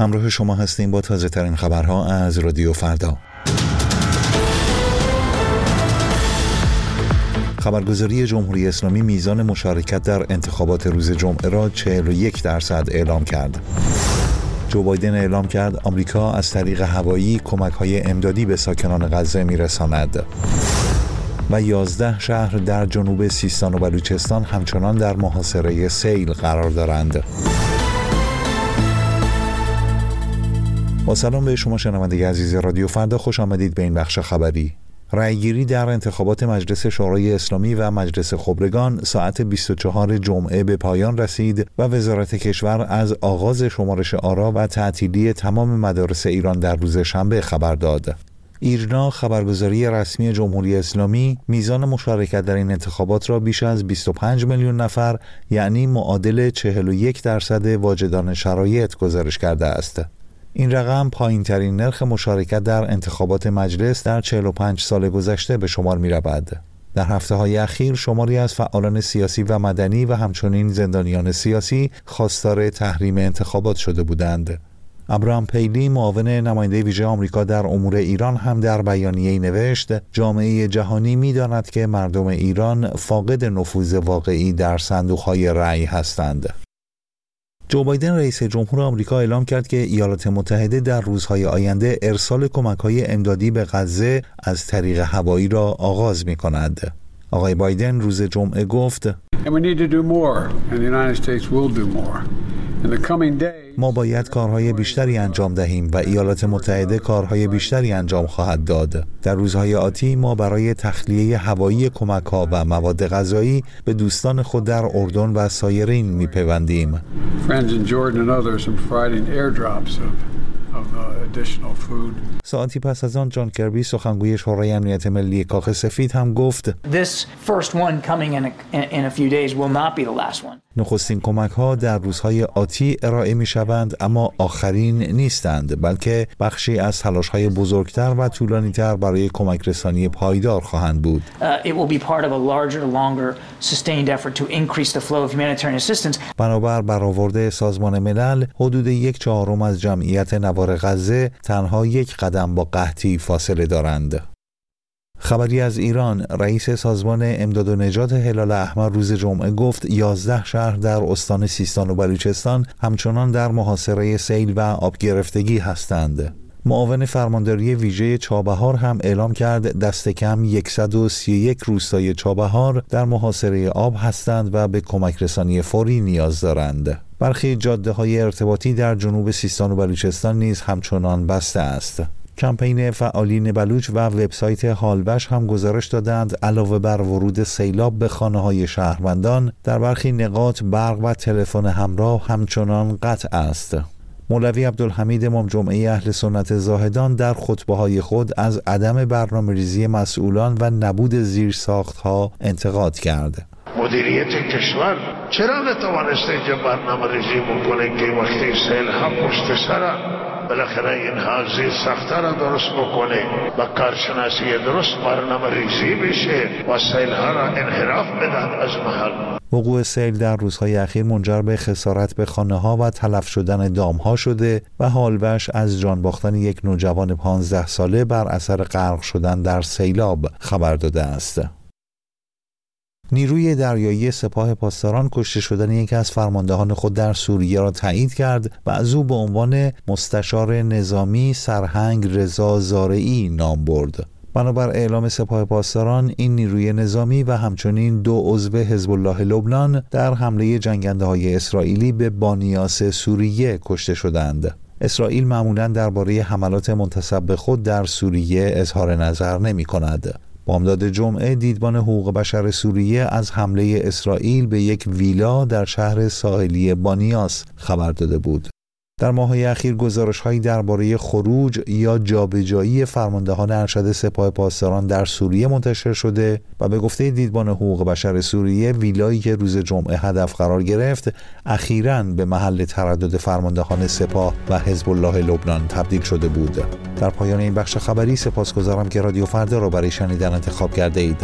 همراه شما هستیم با تازه ترین خبرها از رادیو فردا خبرگزاری جمهوری اسلامی میزان مشارکت در انتخابات روز جمعه را 41 درصد اعلام کرد. جو بایدن اعلام کرد آمریکا از طریق هوایی کمک های امدادی به ساکنان غزه میرساند. و 11 شهر در جنوب سیستان و بلوچستان همچنان در محاصره سیل قرار دارند. با سلام به شما شنونده عزیز رادیو فردا خوش آمدید به این بخش خبری رأیگیری در انتخابات مجلس شورای اسلامی و مجلس خبرگان ساعت 24 جمعه به پایان رسید و وزارت کشور از آغاز شمارش آرا و تعطیلی تمام مدارس ایران در روز شنبه خبر داد. ایرنا خبرگزاری رسمی جمهوری اسلامی میزان مشارکت در این انتخابات را بیش از 25 میلیون نفر یعنی معادل 41 درصد واجدان شرایط گزارش کرده است. این رقم پایین ترین نرخ مشارکت در انتخابات مجلس در 45 سال گذشته به شمار می رود. در هفته های اخیر شماری از فعالان سیاسی و مدنی و همچنین زندانیان سیاسی خواستار تحریم انتخابات شده بودند. ابراهام پیلی معاون نماینده ویژه آمریکا در امور ایران هم در بیانیه نوشت جامعه جهانی می‌داند که مردم ایران فاقد نفوذ واقعی در صندوقهای رأی هستند. جو بایدن رئیس جمهور آمریکا اعلام کرد که ایالات متحده در روزهای آینده ارسال کمک‌های امدادی به غزه از طریق هوایی را آغاز می کند. آقای بایدن روز جمعه گفت ما باید کارهای بیشتری انجام دهیم و ایالات متحده کارهای بیشتری انجام خواهد داد. در روزهای آتی ما برای تخلیه هوایی کمک ها و مواد غذایی به دوستان خود در اردن و سایرین میپیوندیم. ساعتی پس از آن جان کربی سخنگوی شورای امنیت ملی کاخ سفید هم گفت نخستین کمک ها در روزهای آتی ارائه می شوند اما آخرین نیستند بلکه بخشی از تلاش های بزرگتر و طولانی تر برای کمک رسانی پایدار خواهند بود. بنابر برآورده سازمان ملل حدود یک چهارم از جمعیت نوار غزه تنها یک قدم با قحطی فاصله دارند. خبری از ایران رئیس سازمان امداد و نجات هلال احمر روز جمعه گفت 11 شهر در استان سیستان و بلوچستان همچنان در محاصره سیل و آب گرفتگی هستند. معاون فرمانداری ویژه چابهار هم اعلام کرد دست کم 131 روستای چابهار در محاصره آب هستند و به کمک رسانی فوری نیاز دارند. برخی جاده های ارتباطی در جنوب سیستان و بلوچستان نیز همچنان بسته است. کمپین فعالین بلوچ و وبسایت هالوش هم گزارش دادند علاوه بر ورود سیلاب به خانه های شهروندان در برخی نقاط برق و تلفن همراه همچنان قطع است. مولوی عبدالحمید امام جمعه اهل سنت زاهدان در خطبه های خود از عدم برنامه ریزی مسئولان و نبود زیر ساخت ها انتقاد کرد. مدیریت کشور چرا نتوانسته اینجا برنامه ریزی بکنه که وقتی سیل هم پشت سر بالاخره اینها زیر سخته را درست بکنه و کارشناسی درست برنامه ریزی بشه و سیل ها را انحراف بدن از محل وقوع سیل در روزهای اخیر منجر به خسارت به خانه ها و تلف شدن دام ها شده و حالوش از جان باختن یک نوجوان 15 ساله بر اثر غرق شدن در سیلاب خبر داده است. نیروی دریایی سپاه پاسداران کشته شدن یکی از فرماندهان خود در سوریه را تایید کرد و از او به عنوان مستشار نظامی سرهنگ رضا زارعی نام برد. بنابر اعلام سپاه پاسداران این نیروی نظامی و همچنین دو عضو حزب الله لبنان در حمله جنگنده های اسرائیلی به بانیاس سوریه کشته شدند. اسرائیل معمولا درباره حملات منتصب به خود در سوریه اظهار نظر نمی کند. بامداد جمعه دیدبان حقوق بشر سوریه از حمله اسرائیل به یک ویلا در شهر ساحلی بانیاس خبر داده بود. در ماههای اخیر گزارش هایی درباره خروج یا جابجایی فرماندهان ارشد سپاه پاسداران در سوریه منتشر شده و به گفته دیدبان حقوق بشر سوریه ویلایی که روز جمعه هدف قرار گرفت اخیرا به محل تردد فرماندهان سپاه و حزب الله لبنان تبدیل شده بود. در پایان این بخش خبری سپاسگزارم که رادیو فردا را برای شنیدن انتخاب کرده اید